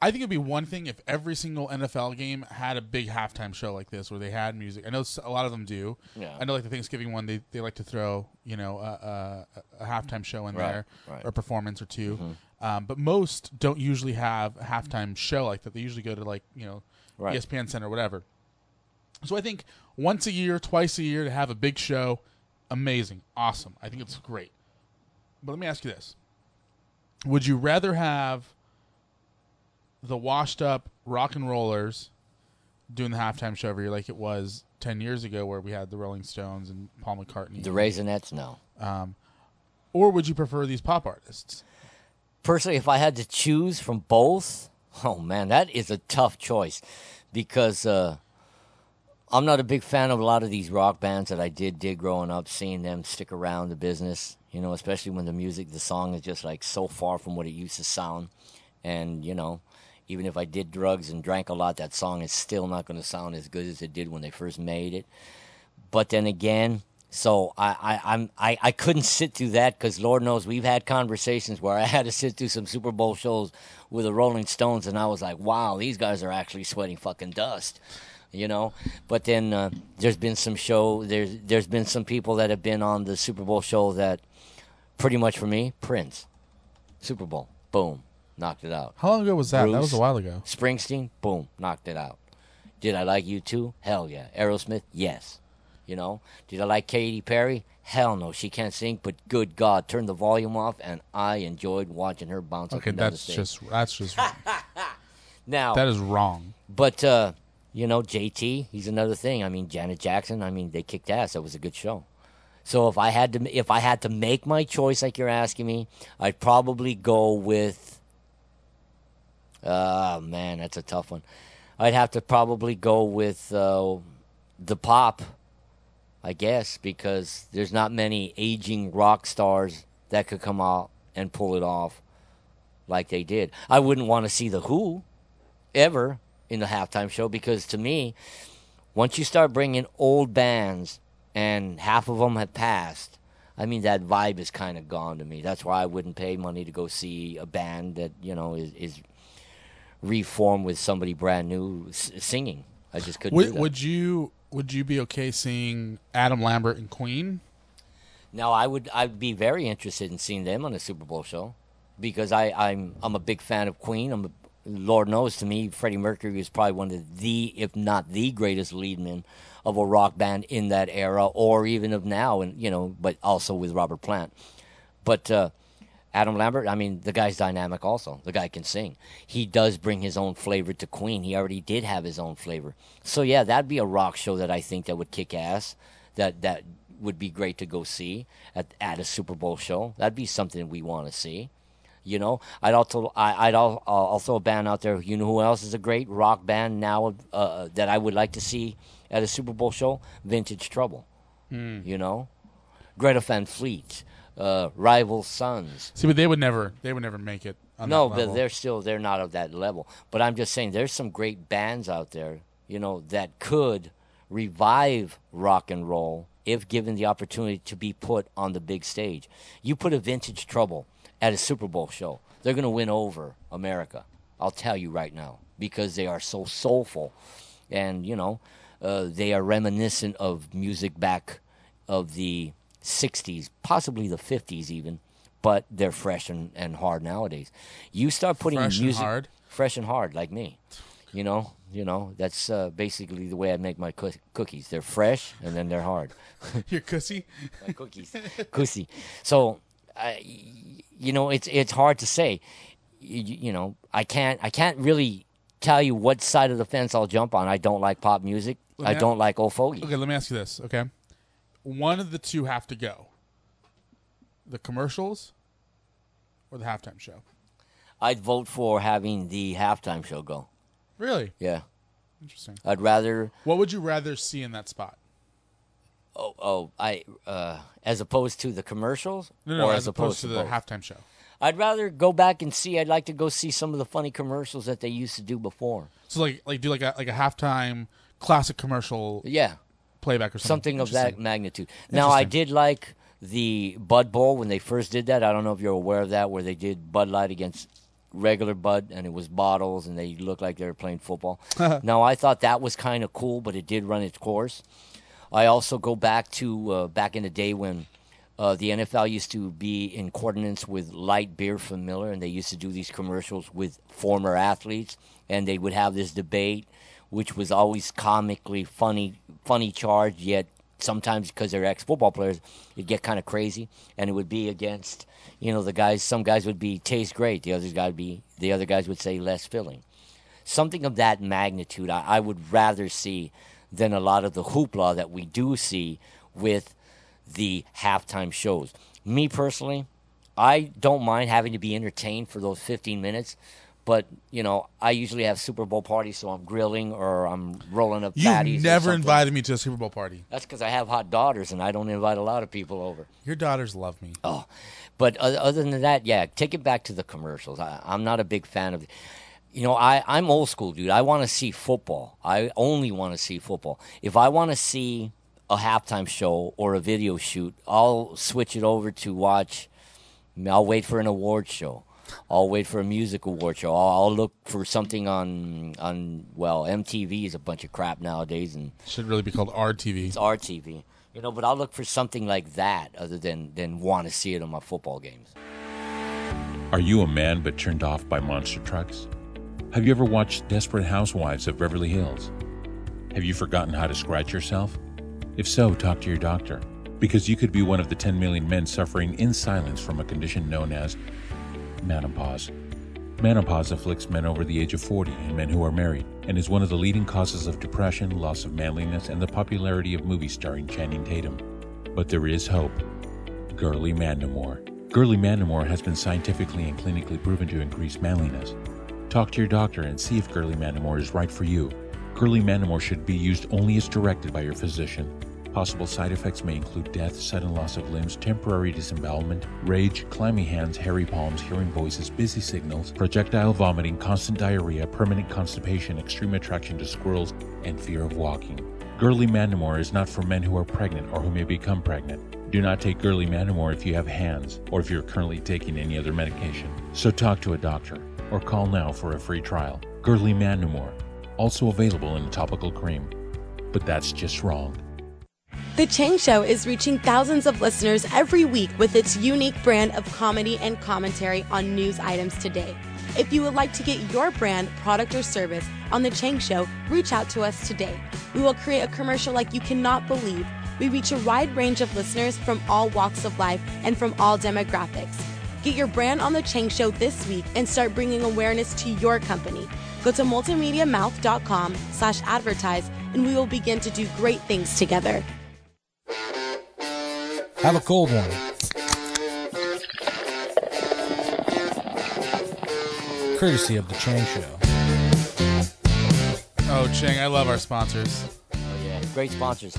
I think it'd be one thing if every single NFL game had a big halftime show like this where they had music. I know a lot of them do. Yeah. I know like the Thanksgiving one they, they like to throw you know a, a, a halftime show in Right, there right. Mm-hmm. or a performance or 2 Um, but most don't usually have a halftime show like that. They usually go to like you know Right. ESPN Center or whatever. So I think once a year, twice a year to have a big show, amazing, awesome. I think it's great. But let me ask you this: Would you rather have the washed-up rock and rollers doing the halftime show every year, like it was ten years ago, where we had the Rolling Stones and Paul McCartney, the Raisinets, no. or would you prefer these pop artists? personally, if I had to choose from both, oh man, that is a tough choice because uh, I'm not a big fan of a lot of these rock bands that I did did growing up. Seeing them stick around the business, you know, especially when the music, the song is just like so far from what it used to sound, and you know. Even if I did drugs and drank a lot, that song is still not going to sound as good as it did when they first made it. But then again, so I, I I'm I, I couldn't sit through that because Lord knows we've had conversations where I had to sit through some Super Bowl shows with the Rolling Stones, and I was like, wow, these guys are actually sweating fucking dust, you know. But then uh, there's been some show there's there's been some people that have been on the Super Bowl show that pretty much for me Prince, Super Bowl, boom, knocked it out. How long ago was that? that was a while ago. Springsteen, boom, knocked it out. Did I like U2? Hell yeah. Aerosmith, yes. You know, did I like Katy Perry? Hell no, she can't sing, but good God, turn the volume off, and I enjoyed watching her bounce up Okay, that's just that's just now, that is wrong. but uh, you know, JT, he's another thing. I mean, Janet Jackson. I mean, they kicked ass. That was a good show. So if I had to if I had to make my choice like you're asking me, I'd probably go with Oh man, that's a tough one. I'd have to probably go with uh, the pop, I guess, because there's not many aging rock stars that could come out and pull it off like they did. I wouldn't want to see the Who ever in the halftime show because to me, once you start bringing old bands and half of them have passed, I mean that vibe is kind of gone to me. That's why I wouldn't pay money to go see a band that you know is, is reformed with somebody brand new s- singing. I just couldn't do Would, would you would you be okay seeing Adam Lambert and Queen? No, I would I'd be very interested in seeing them on a Super Bowl show because I I'm I'm a big fan of Queen. I'm a, Lord knows to me Freddie Mercury is probably one of the if not the greatest lead man of a rock band in that era or even of now and you know but also with Robert Plant. But uh, Adam Lambert, I mean, the guy's dynamic also. The guy can sing. He does bring his own flavor to Queen. He already did have his own flavor. So yeah, that'd be a rock show that I think that would kick ass. That that would be great to go see at at a Super Bowl show. That'd be something we want to see. You know, I'd also I, I'd al- uh, also a band out there. You know who else is a great rock band now uh, that I would like to see at a Super Bowl show? Vintage Trouble. You know, Greta Van Fleet, uh, Rival Sons. See, but they would never they would never make it. On No, but they're still they're not of that level. But I'm just saying there's some great bands out there, you know, that could revive rock and roll if given the opportunity to be put on the big stage. You put a Vintage Trouble at a Super Bowl show, they're going to win over America. I'll tell you right now because they are so soulful, and you know, uh, they are reminiscent of music back of the '60s, possibly the '50s even but they're fresh and, and hard nowadays. You start putting Fresh and music hard? fresh and hard like me. You know, you know that's uh, basically the way I make my coo- cookies. They're fresh and then they're hard. Your cussy. my cookies, cookie. So, I, you know, it's it's hard to say. You, you know, I can't I can't really tell you what side of the fence I'll jump on. I don't like pop music. I don't like old fogey. Okay, let me ask you this. Okay, one of the two have to go: the commercials or the halftime show. I'd vote for having the halftime show go. Really Yeah, interesting. I'd rather What would you rather see in that spot? Oh, oh, I uh, as opposed to the commercials, No, no, or as opposed to the both? halftime show. I'd rather go back and see. I'd like to go see some of the funny commercials that they used to do before. So like like do like a like a halftime classic commercial Yeah, playback or something. something of that magnitude. Now, I did like the Bud Bowl when they first did that. I don't know if you're aware of that, where they did Bud Light against regular Bud, and it was bottles, and they looked like they were playing football. now, I thought that was kind of cool, but it did run its course. I also go back to uh, back in the day when uh, the NFL used to be in coordinates with Light Beer from Miller, and they used to do these commercials with former athletes, and they would have this debate, which was always comically funny, funny charged, yet sometimes because they're ex-football players, it'd get kind of crazy, and it would be against, you know, the guys. Some guys would be taste great, the other guys would be, the other guys would say less filling something of that magnitude I, I would rather see than a lot of the hoopla that we do see with the halftime shows. Me personally, I don't mind having to be entertained for those 15 minutes, but you know, I usually have Super Bowl parties, so I'm grilling or I'm rolling up You never invited me to a Super Bowl party. That's because I have hot daughters and I don't invite a lot of people over. Your daughters love me. Oh, but other than that, yeah, take it back to the commercials. I, I'm not a big fan of. You know, I I'm old school, dude. I want to see football. I only want to see football. If I want to see a halftime show or a video shoot, I'll switch it over to watch. I'll wait for an award show. I'll wait for a music award show. I'll, I'll look for something on on well, MTV is a bunch of crap nowadays, and Should really be called RTV. it's RTV. You know, but I'll look for something like that other than than want to see it on my football games. Are you a man but turned off by monster trucks? Have you ever watched Desperate Housewives of Beverly Hills? Have you forgotten how to scratch yourself? If so, talk to your doctor, because you could be one of the 10 million men suffering in silence from a condition known as menopause. Menopause afflicts men over the age of 40 and men who are married, and is one of the leading causes of depression, loss of manliness, and the popularity of movies starring Channing Tatum. But there is hope. Girly Mandamore. Girly Mandamore has been scientifically and clinically proven to increase manliness. Talk to your doctor and see if Girly Mandamore is right for you. Girly Mandamore should be used only as directed by your physician. Possible side effects may include death, sudden loss of limbs, temporary disembowelment, rage, clammy hands, hairy palms, hearing voices, busy signals, projectile vomiting, constant diarrhea, permanent constipation, extreme attraction to squirrels, and fear of walking. Girly Mandamore is not for men who are pregnant or who may become pregnant. Do not take Girly Mandamore if you have hands or if you're currently taking any other medication. So talk to a doctor or call now for a free trial. Girly Mandamore, also available in a topical cream. But that's just wrong. The Chang Show is reaching thousands of listeners every week with its unique brand of comedy and commentary on news items today. If you would like to get your brand, product, or service on The Chang Show, reach out to us today. We will create a commercial like you cannot believe. We reach a wide range of listeners from all walks of life and from all demographics. Get your brand on The Chang Show this week and start bringing awareness to your company. Go to multimediamouth.com slash advertise and we will begin to do great things together. Have a cold one. Courtesy of The Chang Show. Oh, Chang, I love our sponsors. Oh yeah, great sponsors.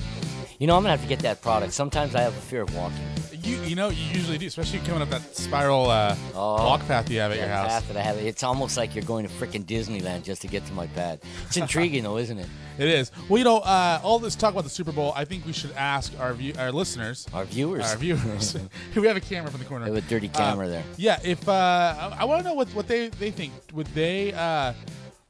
You know, I'm gonna have to get that product. Sometimes I have a fear of walking. You you know you usually do, especially coming up that spiral uh, Oh, walk path you have at your house. path that I have. It's almost like you're going to freaking Disneyland just to get to my pad. It's intriguing though, isn't it? It is. Well, you know, uh, all this talk about the Super Bowl, I think we should ask our view, our listeners, Our viewers. our viewers. we have a camera from the corner. They have a dirty camera there. Yeah, if uh, I, I want to know what what they they think. Would they uh,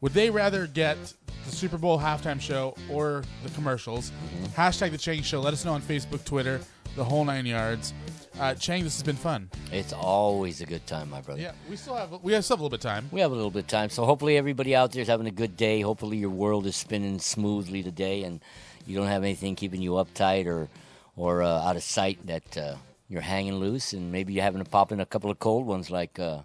would they rather get the Super Bowl halftime show or the commercials? Mm-hmm. Hashtag the Chang Show. Let us know on Facebook, Twitter, the whole nine yards. Uh, Chang, this has been fun. It's always a good time, my brother. Yeah, we still have we have still a little bit of time. We have a little bit of time, so hopefully everybody out there is having a good day. Hopefully your world is spinning smoothly today, and you don't have anything keeping you uptight or or uh, out of sight that uh, you're hanging loose, and maybe you're having to pop in a couple of cold ones, like uh,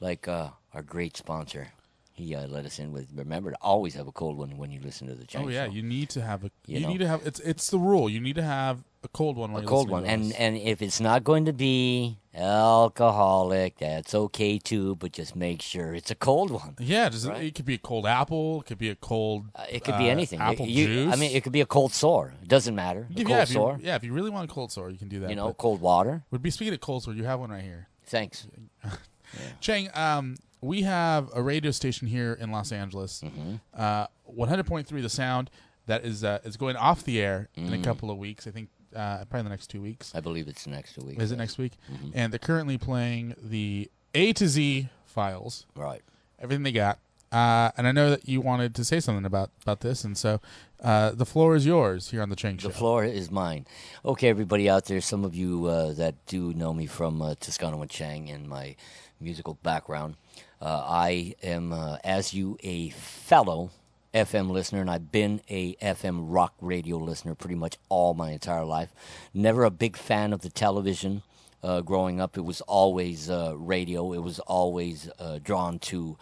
like uh, our great sponsor. He uh, let us in with. Remember to always have a cold one when you listen to the. Chang Oh yeah, Show. you need to have a You you, know. need to have it's it's the rule. You need to have a cold one. a cold one, and and if it's not going to be alcoholic, that's okay too. But just make sure it's a cold one. yeah, just, right? it could be a cold apple. It could be a cold. Uh, it could be uh, anything. Apple you- juice. I mean, it could be a cold sore. It doesn't matter. Yeah, cold if you- sore. yeah, if you really want a cold sore, you can do that. You know, cold water. would be speaking of cold sore, you have one right here. Thanks. Chang, um, we have a radio station here in Los Angeles, Mm-hmm. uh, 100.3 The Sound, that is uh, is going off the air in Mm. a couple of weeks. I think uh, probably the next two weeks. I believe it's next week. Is it next week? Mm-hmm. And they're currently playing the A to Z files, Right. everything they got. Uh, and I know that you wanted to say something about, about this, and so uh, the floor is yours here on the Chang Show. The floor is mine. Okay, everybody out there, some of you uh, that do know me from uh, Toscano and Chang and my musical background, uh, I am, uh, as you, a fellow FM listener, and I've been a FM rock radio listener pretty much all my entire life. Never a big fan of the television. Uh, growing up, it was always uh, radio. It was always uh, drawn to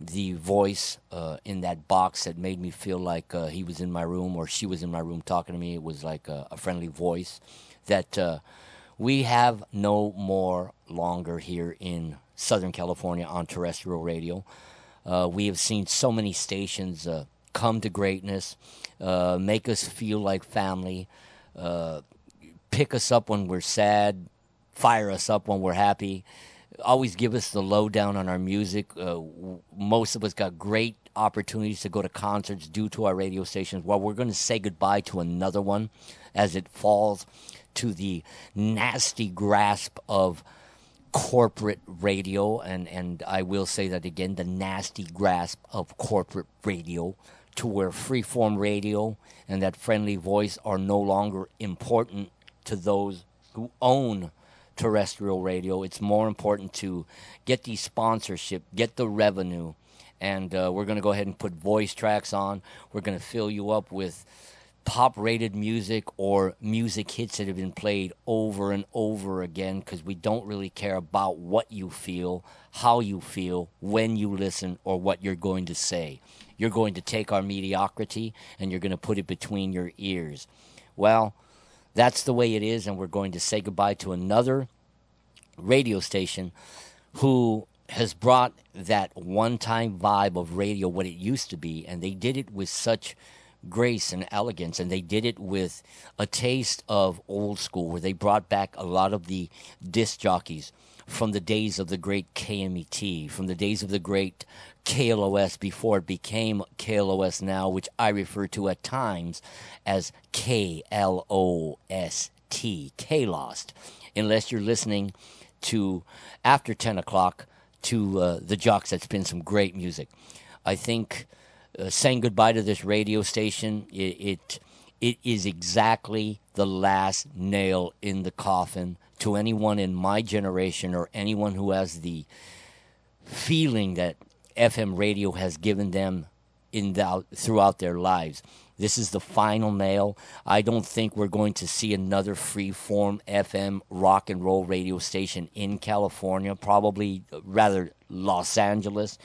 the voice uh, in that box that made me feel like uh, he was in my room or she was in my room talking to me. It was like a, a friendly voice that uh, we have no more longer here in Southern California on terrestrial radio. Uh, we have seen so many stations uh, come to greatness, uh, make us feel like family, uh, pick us up when we're sad, fire us up when we're happy, always give us the lowdown on our music. Uh, most of us got great opportunities to go to concerts due to our radio stations. Well, we're going to say goodbye to another one as it falls to the nasty grasp of corporate radio and and I will say that again the nasty grasp of corporate radio to where freeform radio and that friendly voice are no longer important to those who own terrestrial radio. It's more important to get the sponsorship get the revenue and uh, we're going to go ahead and put voice tracks on. We're going to fill you up with pop rated music or music hits that have been played over and over again because we don't really care about what you feel, how you feel, when you listen, or what you're going to say. You're going to take our mediocrity and you're going to put it between your ears. Well, That's the way it is, and we're going to say goodbye to another radio station who has brought that one time vibe of radio, what it used to be, and they did it with such grace and elegance, and they did it with a taste of old school, where they brought back a lot of the disc jockeys from the days of the great KMET, from the days of the great KLOS before it became KLOS now, which I refer to at times as KLOST, K-Lost, unless you're listening to after 10 o'clock to uh, the Jocks that spin some great music. I think uh, saying goodbye to this radio station, it, it it is exactly the last nail in the coffin to anyone in my generation or anyone who has the feeling that FM radio has given them in the, throughout their lives. This is the final nail. I don't think we're going to see another free form FM rock and roll radio station in California, probably uh, rather Los Angeles.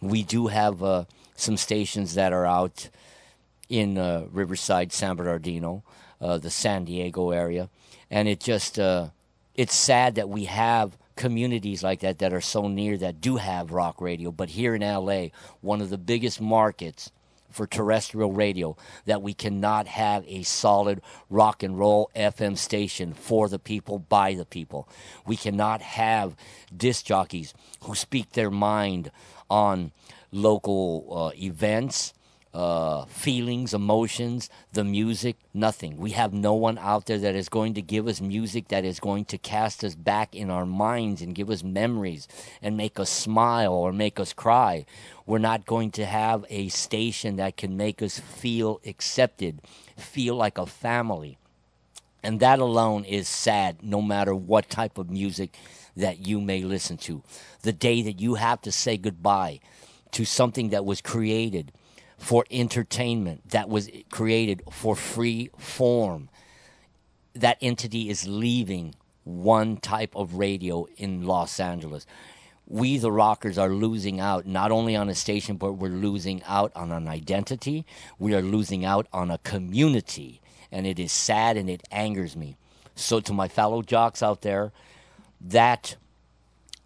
We do have uh, some stations that are out in uh, Riverside, San Bernardino, uh, the San Diego area, and it just uh, it's sad that we have communities like that that are so near that do have rock radio, but here in LA, one of the biggest markets for terrestrial radio that we cannot have a solid rock and roll FM station for the people by the people. We cannot have disc jockeys who speak their mind on local uh, events uh, feelings, emotions, the music, nothing. We have no one out there that is going to give us music that is going to cast us back in our minds and give us memories and make us smile or make us cry. We're not going to have a station that can make us feel accepted, feel like a family. And that alone is sad, no matter what type of music that you may listen to. The day that you have to say goodbye to something that was created for entertainment that was created for free form. That entity is leaving one type of radio in Los Angeles. We, the rockers, are losing out not only on a station, but we're losing out on an identity. We are losing out on a community. And it is sad and it angers me. So, to my fellow jocks out there that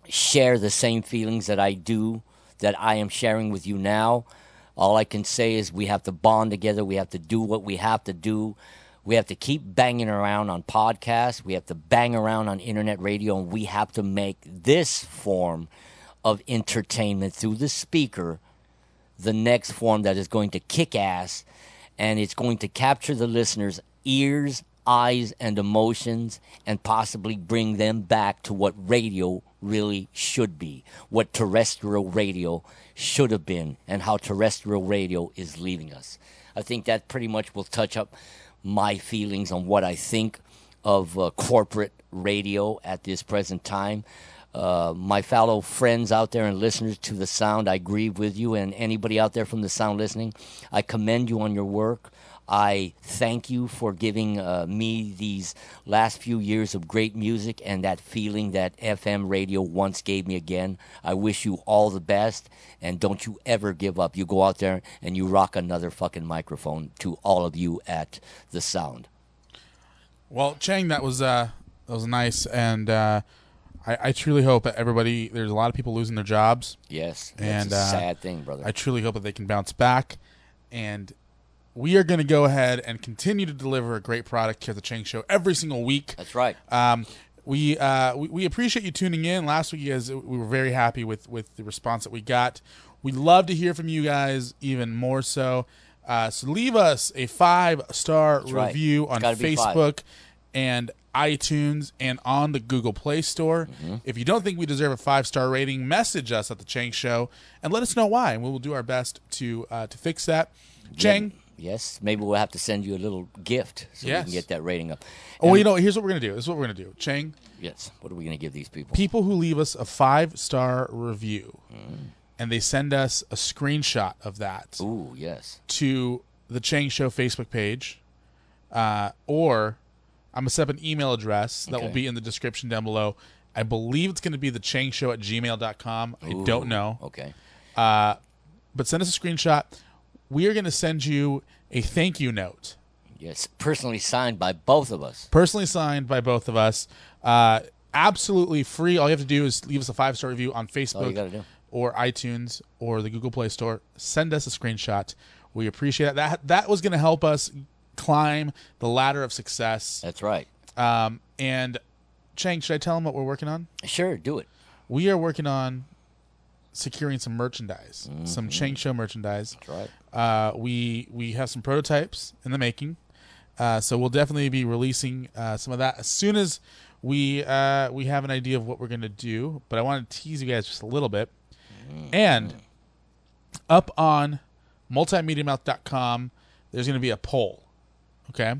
share the same feelings that I do, that I am sharing with you now, all I can say is we have to bond together. We have to do what we have to do. We have to keep banging around on podcasts. We have to bang around on internet radio, and we have to make this form of entertainment through the speaker the next form that is going to kick ass and it's going to capture the listener's ears, eyes, and emotions and possibly bring them back to what radio really should be, what terrestrial radio should have been, and how terrestrial radio is leaving us. I think that pretty much will touch up my feelings on what I think of uh, corporate radio at this present time. Uh, my fellow friends out there and listeners to the sound, I grieve with you, and anybody out there from the sound listening, I commend you on your work. I thank you for giving uh, me these last few years of great music and that feeling that FM radio once gave me again. I wish you all the best, and don't you ever give up. You go out there and you rock another fucking microphone to all of you at the sound. Well, Chang, that was uh, that was nice, and uh, I, I truly hope that everybody. There's a lot of people losing their jobs. Yes, that's and a uh, sad thing, brother. I truly hope that they can bounce back, and we are going to go ahead and continue to deliver a great product here at the Chang Show every single week. That's right. Um, we, uh, we we appreciate you tuning in. Last week, you guys, we were very happy with with the response that we got. We'd love to hear from you guys even more so. Uh, so leave us a five star That's right. review It's on gotta be five. Facebook and iTunes and on the Google Play Store. Mm-hmm. If you don't think we deserve a five star rating, message us at the Chang Show and let us know why, and we will do our best to uh, to fix that. Chang. Yes, maybe we'll have to send you a little gift so we can get that rating up. Oh, well, you know, here's what we're gonna do. This is what we're gonna do. Chang, Yes. What are we going to give these people? people who leave us a five star review Mm. and they send us a screenshot of that Ooh, yes. to the Chang Show Facebook page, uh, or I'm gonna set up an email address that will be in the description down below. I believe it's gonna be the Chang Show at gmail.com. I don't know. Okay. Uh, but send us a screenshot. We are gonna send you a thank you note Yes, personally signed by both of us. personally signed by both of us. Uh, absolutely free. All you have to do is leave us a five star review on Facebook or iTunes or the Google Play Store. Send us a screenshot. We appreciate it. That that was going to help us climb the ladder of success. That's right. Um, and Chang, should I tell them what we're working on? Sure, do it. We are working on securing some merchandise, some Chang Show merchandise. That's right. Uh, we we have some prototypes in the making, uh, so we'll definitely be releasing uh, some of that as soon as we uh, we have an idea of what we're gonna do. But I want to tease you guys just a little bit, and up on multimediamouth.com, there's gonna be a poll. Okay,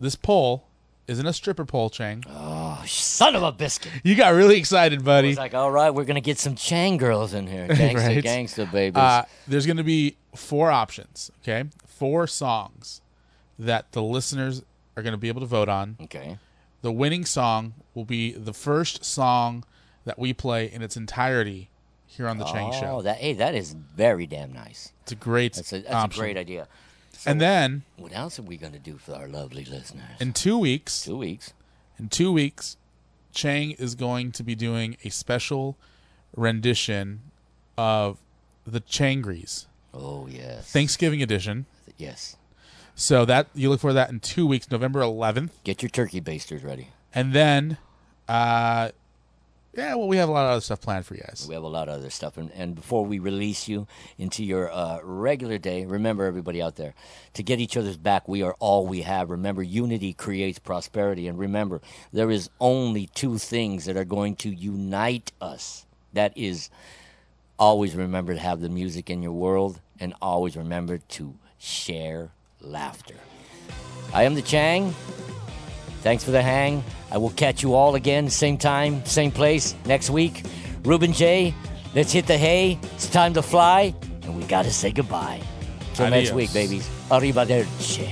this poll isn't a stripper pole, Chang. Oh, son of a biscuit. You got really excited, buddy. It's like, all right, we're gonna get some Chang girls in here, gangster, Right. gangster babies. Uh, there's going to be four options, okay? Four songs that the listeners are going to be able to vote on. okay. The winning song will be the first song that we play in its entirety here on the Chang Show. oh, that hey, that is very damn nice. It's a great That's a that's a great idea. And then What else are we gonna do for our lovely listeners? in two weeks, Two weeks. in two weeks, Chang is going to be doing a special rendition of the Changries Oh yes. Thanksgiving edition. Yes. So that you look for that in two weeks, November 11th. Get your turkey basters ready. And then, uh, yeah, well, we have a lot of other stuff planned for you guys. We have a lot of other stuff. And, and before we release you into your uh, regular day, remember, everybody out there, to get each other's back, we are all we have. Remember, unity creates prosperity. And remember, there is only two things that are going to unite us. That is, always remember to have the music in your world, and always remember to share laughter. I am the Chang. Thanks for the hang. I will catch you all again, same time, same place, next week. Ruben Jay, let's hit the hay. It's time to fly, and we gotta say goodbye. Till next week, babies. Arrivederci.